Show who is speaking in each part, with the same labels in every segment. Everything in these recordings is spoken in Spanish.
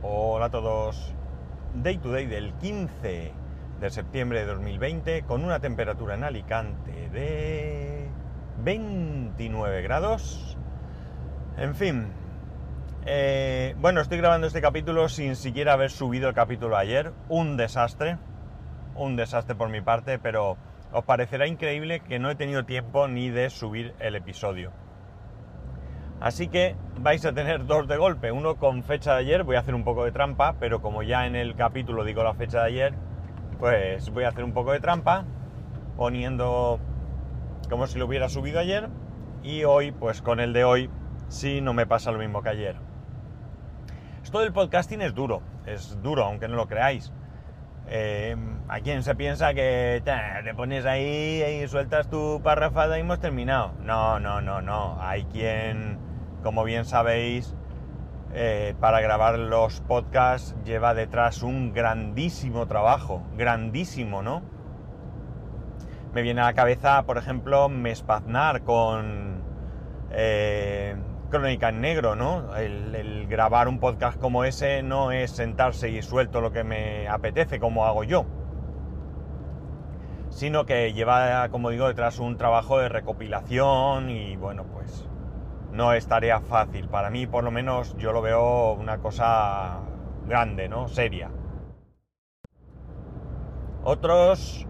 Speaker 1: Hola a todos. Day to day del 15 de septiembre de 2020 con una temperatura en Alicante de 29 grados. En fin. eh, bueno, estoy grabando este capítulo sin siquiera haber subido el capítulo ayer. Un desastre. Un desastre por mi parte, pero os parecerá increíble que no he tenido tiempo ni de subir el episodio. Así que vais a tener dos de golpe, uno con fecha de ayer, voy a hacer un poco de trampa, pero como ya en el capítulo digo la fecha de ayer, pues voy a hacer un poco de trampa, poniendo como si lo hubiera subido ayer, y hoy, pues con el de hoy, sí no me pasa lo mismo que ayer. Esto del podcasting es duro, es duro, aunque no lo creáis. Eh, ¿A quién se piensa que te pones ahí y sueltas tu parrafada y hemos terminado? No, no, no, no. Hay quien, como bien sabéis, eh, para grabar los podcasts lleva detrás un grandísimo trabajo, grandísimo, ¿no? Me viene a la cabeza, por ejemplo, Mespaznar con eh, Crónica en Negro, ¿no? El, el grabar un podcast como ese no es sentarse y suelto lo que me apetece, como hago yo, sino que lleva, como digo, detrás un trabajo de recopilación y bueno, pues no es tarea fácil. Para mí, por lo menos, yo lo veo una cosa grande, ¿no? Seria. Otros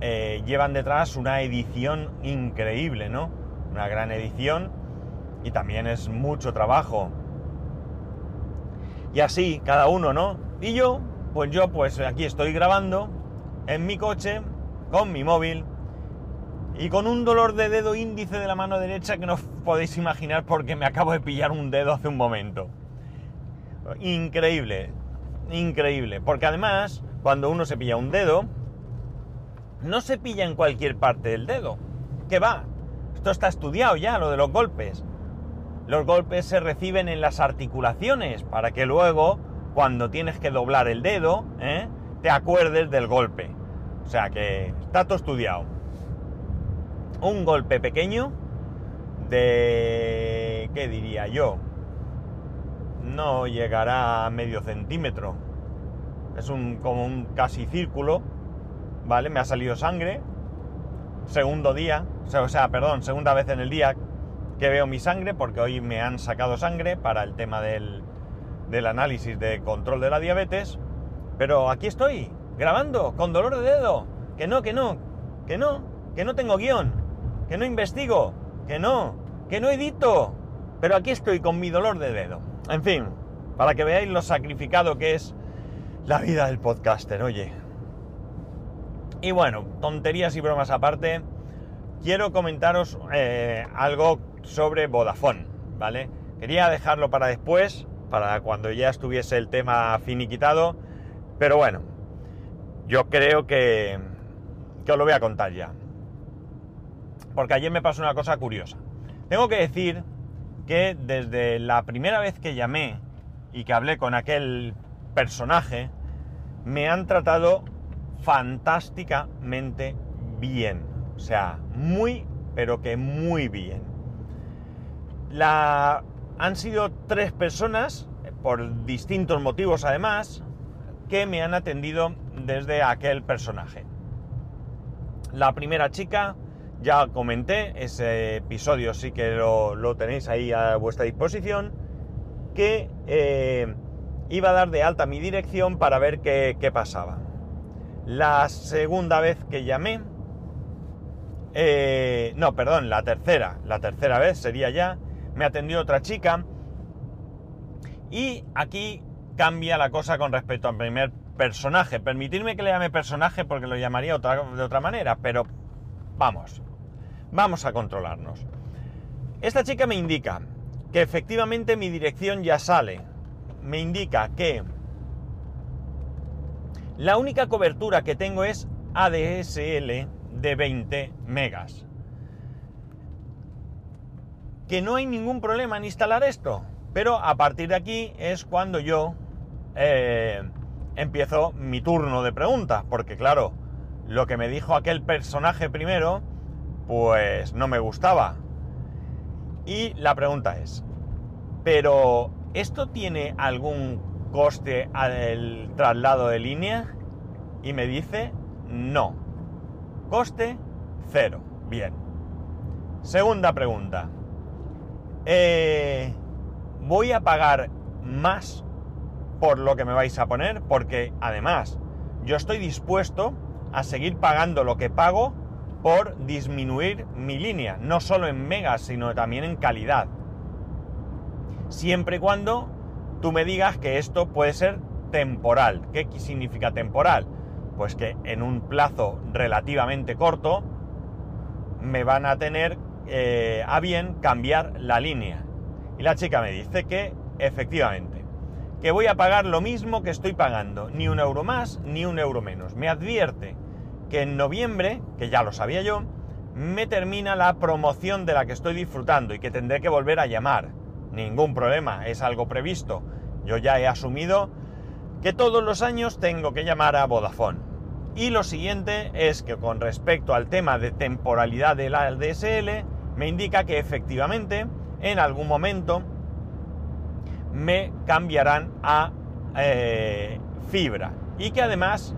Speaker 1: eh, llevan detrás una edición increíble, ¿no? Una gran edición y también es mucho trabajo. Y así, cada uno, ¿no? Y yo, pues yo, pues aquí estoy grabando en mi coche, con mi móvil, y con un dolor de dedo índice de la mano derecha que no podéis imaginar porque me acabo de pillar un dedo hace un momento. Increíble, increíble. Porque además, cuando uno se pilla un dedo, no se pilla en cualquier parte del dedo. ¿Qué va? Esto está estudiado ya, lo de los golpes. Los golpes se reciben en las articulaciones para que luego, cuando tienes que doblar el dedo, ¿eh? te acuerdes del golpe. O sea que está todo estudiado. Un golpe pequeño de... ¿qué diría yo? No llegará a medio centímetro. Es un, como un casi círculo. ¿Vale? Me ha salido sangre. Segundo día. O sea, perdón, segunda vez en el día que veo mi sangre porque hoy me han sacado sangre para el tema del, del análisis de control de la diabetes. Pero aquí estoy, grabando, con dolor de dedo. Que no, que no, que no, que no tengo guion, que no investigo, que no, que no edito. Pero aquí estoy con mi dolor de dedo. En fin, para que veáis lo sacrificado que es la vida del podcaster, oye. Y bueno, tonterías y bromas aparte, quiero comentaros eh, algo sobre Vodafone, ¿vale? Quería dejarlo para después, para cuando ya estuviese el tema finiquitado, pero bueno, yo creo que, que os lo voy a contar ya. Porque ayer me pasó una cosa curiosa. Tengo que decir que desde la primera vez que llamé y que hablé con aquel personaje, me han tratado fantásticamente bien. O sea, muy, pero que muy bien. La... Han sido tres personas, por distintos motivos además, que me han atendido desde aquel personaje. La primera chica, ya comenté, ese episodio sí que lo, lo tenéis ahí a vuestra disposición, que eh, iba a dar de alta mi dirección para ver qué, qué pasaba. La segunda vez que llamé, eh, no, perdón, la tercera, la tercera vez sería ya, me atendió otra chica y aquí cambia la cosa con respecto al primer personaje. Permitirme que le llame personaje porque lo llamaría otra, de otra manera, pero vamos, vamos a controlarnos. Esta chica me indica que efectivamente mi dirección ya sale. Me indica que la única cobertura que tengo es ADSL de 20 megas. Que no hay ningún problema en instalar esto. Pero a partir de aquí es cuando yo eh, empiezo mi turno de preguntas. Porque claro, lo que me dijo aquel personaje primero, pues no me gustaba. Y la pregunta es, pero ¿esto tiene algún coste al traslado de línea? Y me dice, no. Coste cero. Bien. Segunda pregunta. Eh, ¿Voy a pagar más por lo que me vais a poner? Porque además yo estoy dispuesto a seguir pagando lo que pago por disminuir mi línea, no solo en megas, sino también en calidad. Siempre y cuando tú me digas que esto puede ser temporal. ¿Qué significa temporal? Pues que en un plazo relativamente corto me van a tener eh, a bien cambiar la línea. Y la chica me dice que efectivamente, que voy a pagar lo mismo que estoy pagando, ni un euro más ni un euro menos. Me advierte que en noviembre, que ya lo sabía yo, me termina la promoción de la que estoy disfrutando y que tendré que volver a llamar. Ningún problema, es algo previsto. Yo ya he asumido que todos los años tengo que llamar a Vodafone. Y lo siguiente es que con respecto al tema de temporalidad de la DSL, me indica que efectivamente en algún momento me cambiarán a eh, fibra. Y que además,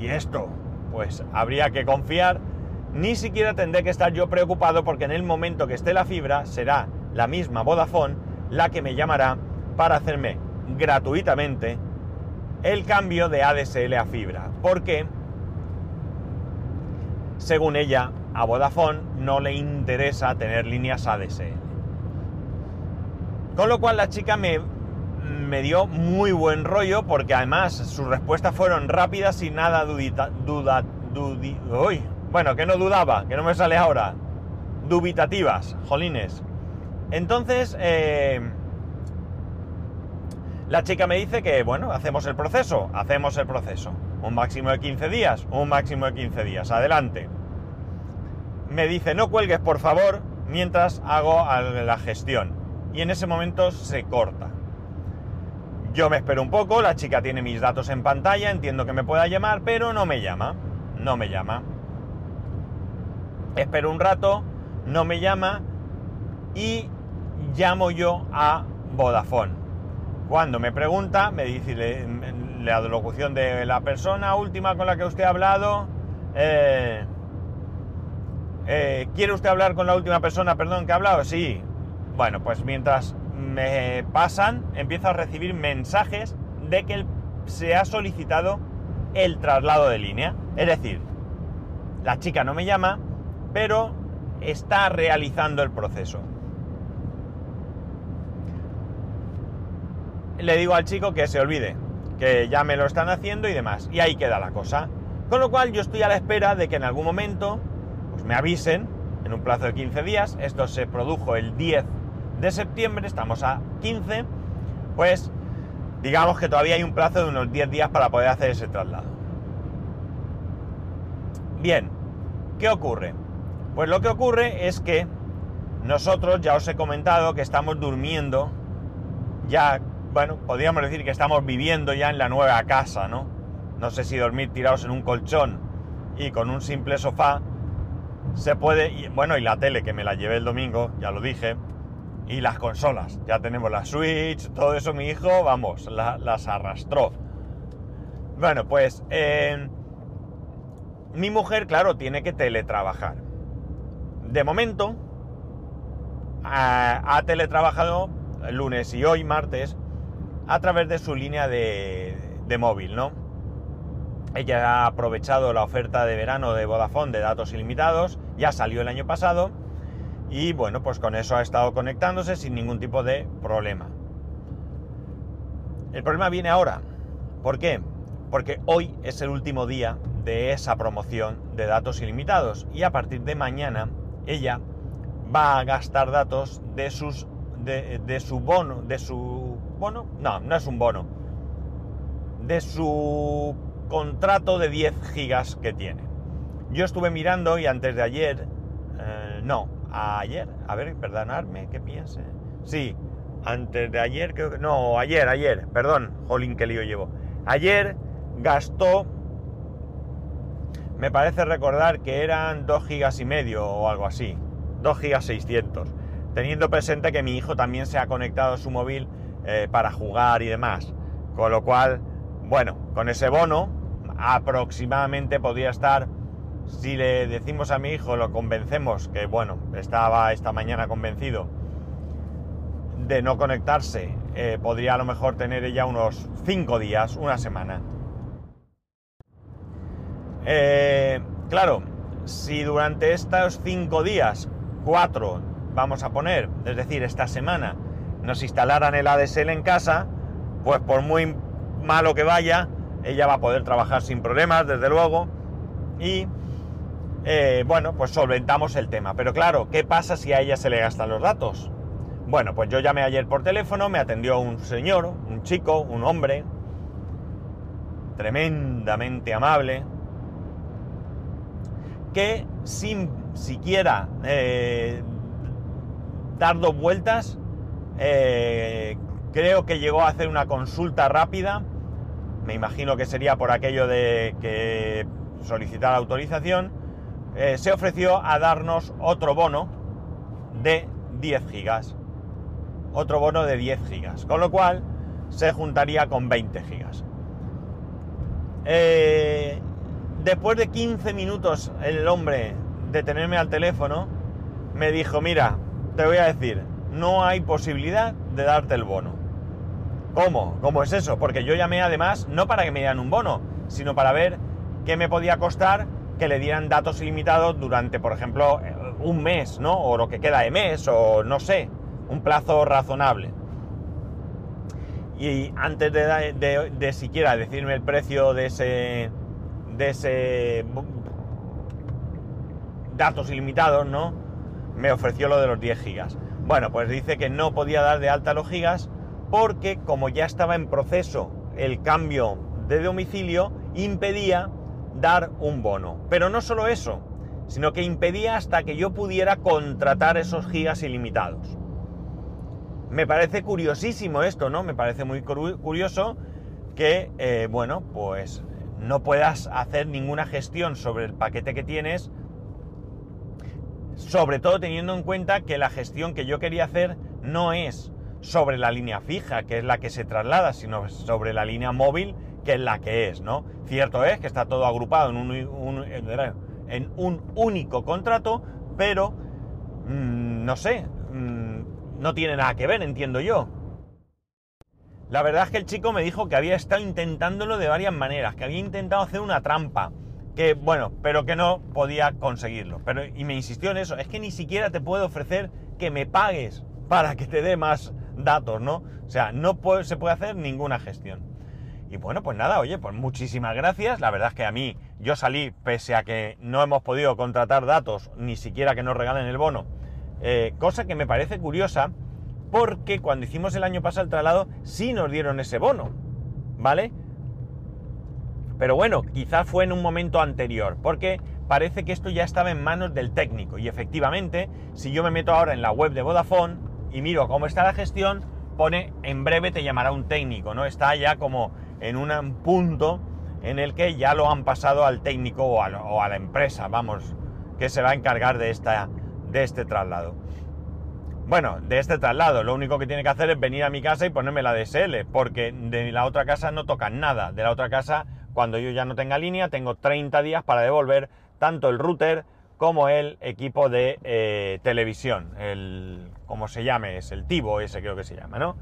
Speaker 1: y esto pues habría que confiar, ni siquiera tendré que estar yo preocupado porque en el momento que esté la fibra será la misma Vodafone la que me llamará para hacerme gratuitamente el cambio de ADSL a fibra. Porque, según ella, a Vodafone no le interesa tener líneas ADSL. Con lo cual la chica me, me dio muy buen rollo porque además sus respuestas fueron rápidas y nada dudita, duda, dudi, uy, bueno, que no dudaba, que no me sale ahora, dubitativas, jolines. Entonces, eh, la chica me dice que, bueno, hacemos el proceso, hacemos el proceso. Un máximo de 15 días, un máximo de 15 días, adelante. Me dice, no cuelgues, por favor, mientras hago la gestión. Y en ese momento se corta. Yo me espero un poco, la chica tiene mis datos en pantalla, entiendo que me pueda llamar, pero no me llama. No me llama. Espero un rato, no me llama y llamo yo a Vodafone. Cuando me pregunta, me dice la locución de la persona última con la que usted ha hablado. Eh, eh, ¿Quiere usted hablar con la última persona, perdón, que ha hablado? Sí. Bueno, pues mientras me pasan, empiezo a recibir mensajes de que se ha solicitado el traslado de línea. Es decir, la chica no me llama, pero está realizando el proceso. Le digo al chico que se olvide, que ya me lo están haciendo y demás. Y ahí queda la cosa. Con lo cual yo estoy a la espera de que en algún momento pues me avisen en un plazo de 15 días. Esto se produjo el 10 de septiembre, estamos a 15, pues digamos que todavía hay un plazo de unos 10 días para poder hacer ese traslado. Bien, ¿qué ocurre? Pues lo que ocurre es que nosotros ya os he comentado que estamos durmiendo, ya, bueno, podríamos decir que estamos viviendo ya en la nueva casa, ¿no? No sé si dormir tirados en un colchón y con un simple sofá se puede, bueno, y la tele que me la llevé el domingo, ya lo dije, y las consolas. Ya tenemos la Switch, todo eso mi hijo, vamos, las arrastró. Bueno, pues eh, mi mujer, claro, tiene que teletrabajar. De momento, ha, teletrabajado lunes y hoy, martes, a través de su línea de móvil, ¿no? Ella ha aprovechado la oferta de verano de Vodafone de datos ilimitados, ya salió el año pasado, y bueno, pues con eso ha estado conectándose sin ningún tipo de problema. El problema viene ahora. ¿Por qué? Porque hoy es el último día de esa promoción de datos ilimitados y a partir de mañana ella va a gastar datos de sus de, su bono, de su bono, no, no es un bono, de su contrato de 10 gigas que tiene. Yo estuve mirando y antes de ayer, eh, no, ayer, a ver, perdonadme, que piense. Sí, antes de ayer, creo que. No, ayer, ayer, perdón, jolín, qué lío llevo. Ayer gastó. Me parece recordar que eran 2 gigas y medio o algo así. 2 gigas 600. Teniendo presente que mi hijo también se ha conectado a su móvil eh, para jugar y demás. Con lo cual, bueno, con ese bono aproximadamente podría estar, si le decimos a mi hijo, lo convencemos, que bueno, estaba esta mañana convencido de no conectarse, eh, podría a lo mejor tener ella unos 5 días, una semana. Eh, claro, si durante estos 5 días, 4 vamos a poner, es decir, esta semana, nos instalaran el ADSL en casa, pues por muy malo que vaya, ella va a poder trabajar sin problemas, desde luego, y eh, bueno, pues solventamos el tema. Pero claro, ¿qué pasa si a ella se le gastan los datos? Bueno, pues yo llamé ayer por teléfono, me atendió un señor, un chico, un hombre, tremendamente amable, que sin siquiera eh, dar dos vueltas, eh, creo que llegó a hacer una consulta rápida, me imagino que sería por aquello de que solicitar autorización, eh, se ofreció a darnos otro bono de 10 gigas. Otro bono de 10 gigas. Con lo cual se juntaría con 20 gigas. Eh, después de 15 minutos el hombre de tenerme al teléfono, me dijo, mira, te voy a decir, no hay posibilidad de darte el bono. ¿Cómo? ¿Cómo es eso? Porque yo llamé además no para que me dieran un bono, sino para ver qué me podía costar que le dieran datos ilimitados durante, por ejemplo, un mes, ¿no? O lo que queda de mes, o no sé, un plazo razonable. Y antes de, de, siquiera decirme el precio de ese, de ese datos ilimitados, ¿no? Me ofreció lo de los 10 gigas. Bueno, pues dice que no podía dar de alta los gigas porque como ya estaba en proceso el cambio de domicilio, impedía dar un bono. Pero no solo eso, sino que impedía hasta que yo pudiera contratar esos gigas ilimitados. Me parece curiosísimo esto, ¿no? Me parece muy curioso que, eh, bueno, pues no puedas hacer ninguna gestión sobre el paquete que tienes, sobre todo teniendo en cuenta que la gestión que yo quería hacer no es sobre la línea fija, que es la que se traslada, sino sobre la línea móvil, que es la que es, ¿no? Cierto es que está todo agrupado en un, único contrato, pero mm, no sé, mm, no tiene nada que ver, entiendo yo. La verdad es que el chico me dijo que había estado intentándolo de varias maneras, que había intentado hacer una trampa, que bueno, pero que no podía conseguirlo. Pero, y me insistió en eso, es que ni siquiera te puedo ofrecer que me pagues para que te dé más datos, ¿no? O sea, no se puede hacer ninguna gestión. Y bueno, pues nada, oye, pues muchísimas gracias. La verdad es que a mí, yo salí, pese a que no hemos podido contratar datos, ni siquiera que nos regalen el bono, eh, cosa que me parece curiosa, porque cuando hicimos el año pasado el traslado, sí nos dieron ese bono, ¿vale? Pero bueno, quizás fue en un momento anterior, porque parece que esto ya estaba en manos del técnico. Y efectivamente, si yo me meto ahora en la web de Vodafone, y miro cómo está la gestión, pone en breve te llamará un técnico, ¿no? Está ya como en un punto en el que ya lo han pasado al técnico o a, la empresa, vamos, que se va a encargar de, esta, de este traslado. Bueno, de este traslado, lo único que tiene que hacer es venir a mi casa y ponerme la DSL, porque de la otra casa no tocan nada. De la otra casa, cuando yo ya no tenga línea, tengo 30 días para devolver tanto el router como el equipo de eh, televisión, el, como se llame, es el Tivo, ese creo que se llama, ¿no?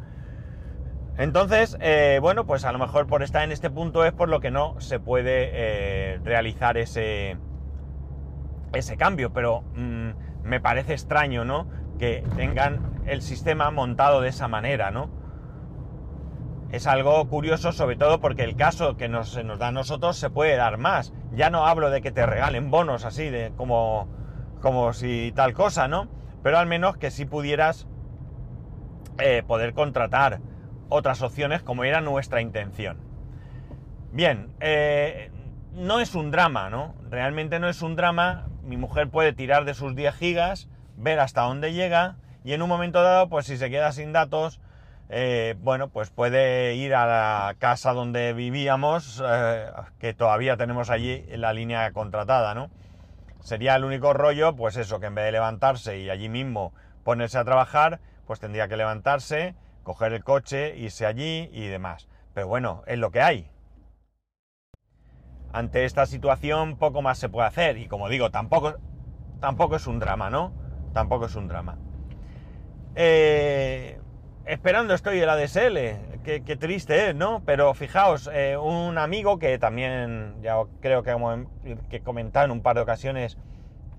Speaker 1: Entonces, eh, bueno, pues a lo mejor por estar en este punto es por lo que no se puede eh, realizar ese, ese cambio, pero mm, me parece extraño, ¿no? Que tengan el sistema montado de esa manera, ¿no? es algo curioso, sobre todo porque el caso que nos, se nos da a nosotros se puede dar más. Ya no hablo de que te regalen bonos así, de como, como si tal cosa, ¿no? Pero al menos que sí pudieras eh, poder contratar otras opciones como era nuestra intención. Bien, eh, no es un drama, ¿no? Realmente no es un drama. Mi mujer puede tirar de sus 10 gigas, ver hasta dónde llega y en un momento dado, pues si se queda sin datos, eh, bueno, pues puede ir a la casa donde vivíamos, eh, que todavía tenemos allí la línea contratada, ¿no? Sería el único rollo, pues eso, que en vez de levantarse y allí mismo ponerse a trabajar, pues tendría que levantarse, coger el coche, irse allí y demás. Pero bueno, es lo que hay. Ante esta situación poco más se puede hacer y como digo, tampoco, tampoco es un drama, ¿no? Tampoco es un drama. Eh, esperando estoy el ADSL, qué, qué, triste es, ¿no? Pero fijaos, eh, un amigo que también, ya creo que, que he comentado en un par de ocasiones,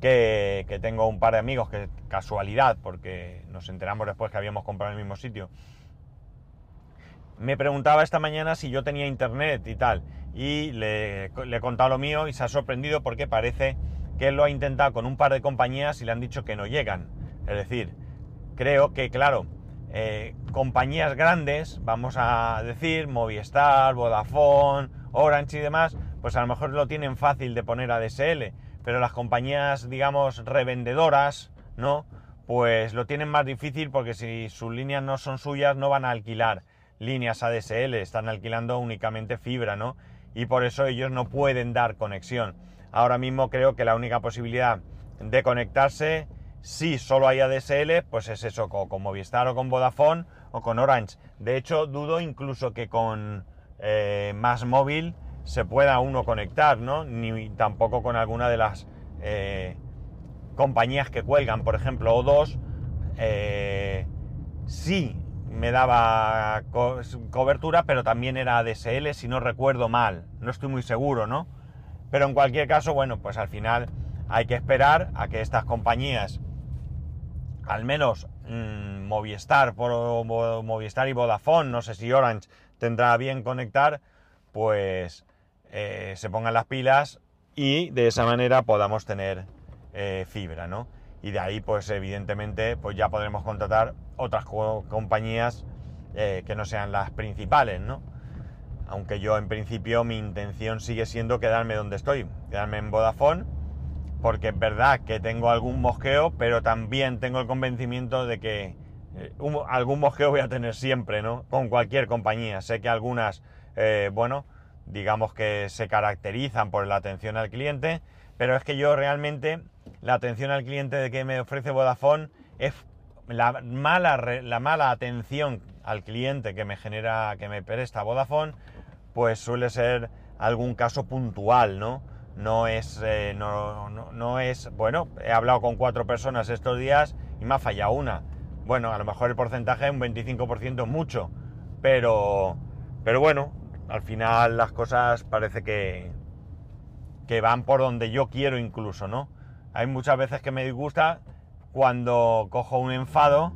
Speaker 1: que, tengo un par de amigos que casualidad, porque nos enteramos después que habíamos comprado en el mismo sitio, me preguntaba esta mañana si yo tenía internet y tal, y le, he contado lo mío y se ha sorprendido porque parece que él lo ha intentado con un par de compañías y le han dicho que no llegan. Es decir, creo que, claro, eh, compañías grandes, vamos a decir, Movistar, Vodafone, Orange y demás, pues a lo mejor lo tienen fácil de poner a DSL, pero las compañías, digamos, revendedoras, ¿no? Pues lo tienen más difícil porque si sus líneas no son suyas no van a alquilar líneas ADSL, están alquilando únicamente fibra, ¿no? Y por eso ellos no pueden dar conexión. Ahora mismo creo que la única posibilidad de conectarse, si solo hay ADSL, pues es eso, con, con Movistar o con Vodafone o con Orange. De hecho, dudo incluso que con eh, Más Móvil se pueda uno conectar, ¿no? Ni tampoco con alguna de las eh, compañías que cuelgan, por ejemplo, O2, eh, sí me daba co cobertura, pero también era ADSL, si no recuerdo mal. No estoy muy seguro, ¿no? Pero en cualquier caso, bueno, pues al final hay que esperar a que estas compañías, al menos mmm, Movistar, por, Movistar y Vodafone, no sé si Orange tendrá bien conectar, pues eh, se pongan las pilas y de esa manera podamos tener eh, fibra, ¿no? y de ahí pues evidentemente pues ya podremos contratar otras compañías eh, que no sean las principales, ¿no? Aunque yo en principio mi intención sigue siendo quedarme donde estoy, quedarme en Vodafone, porque es verdad que tengo algún mosqueo, pero también tengo el convencimiento de que algún mosqueo voy a tener siempre, ¿no? Con cualquier compañía. Sé que algunas, bueno, digamos que se caracterizan por la atención al cliente, pero es que yo realmente la atención al cliente de que me ofrece Vodafone es la mala, la mala atención al cliente que me genera, que me presta Vodafone, pues suele ser algún caso puntual, ¿no? No es, eh, no, no, no, es, bueno, he hablado con cuatro personas estos días y me ha fallado una. Bueno, a lo mejor el porcentaje, un 25% es mucho, pero, pero bueno, al final las cosas parece que, que van por donde yo quiero incluso, ¿no? Hay muchas veces que me disgusta cuando cojo un enfado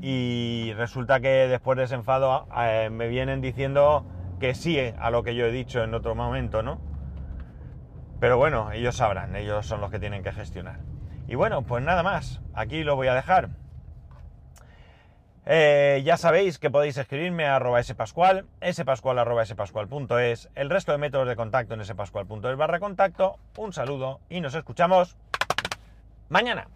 Speaker 1: y resulta que después de ese enfado eh, me vienen diciendo que sí a lo que yo he dicho en otro momento, ¿no? Pero bueno, ellos sabrán, ellos son los que tienen que gestionar. Y bueno, pues nada más, aquí lo voy a dejar. Eh, ya sabéis que podéis escribirme a arroba spascual, spascual arroba spascual.es, el resto de métodos de contacto en spascual.es barra contacto. Un saludo y nos escuchamos mañana.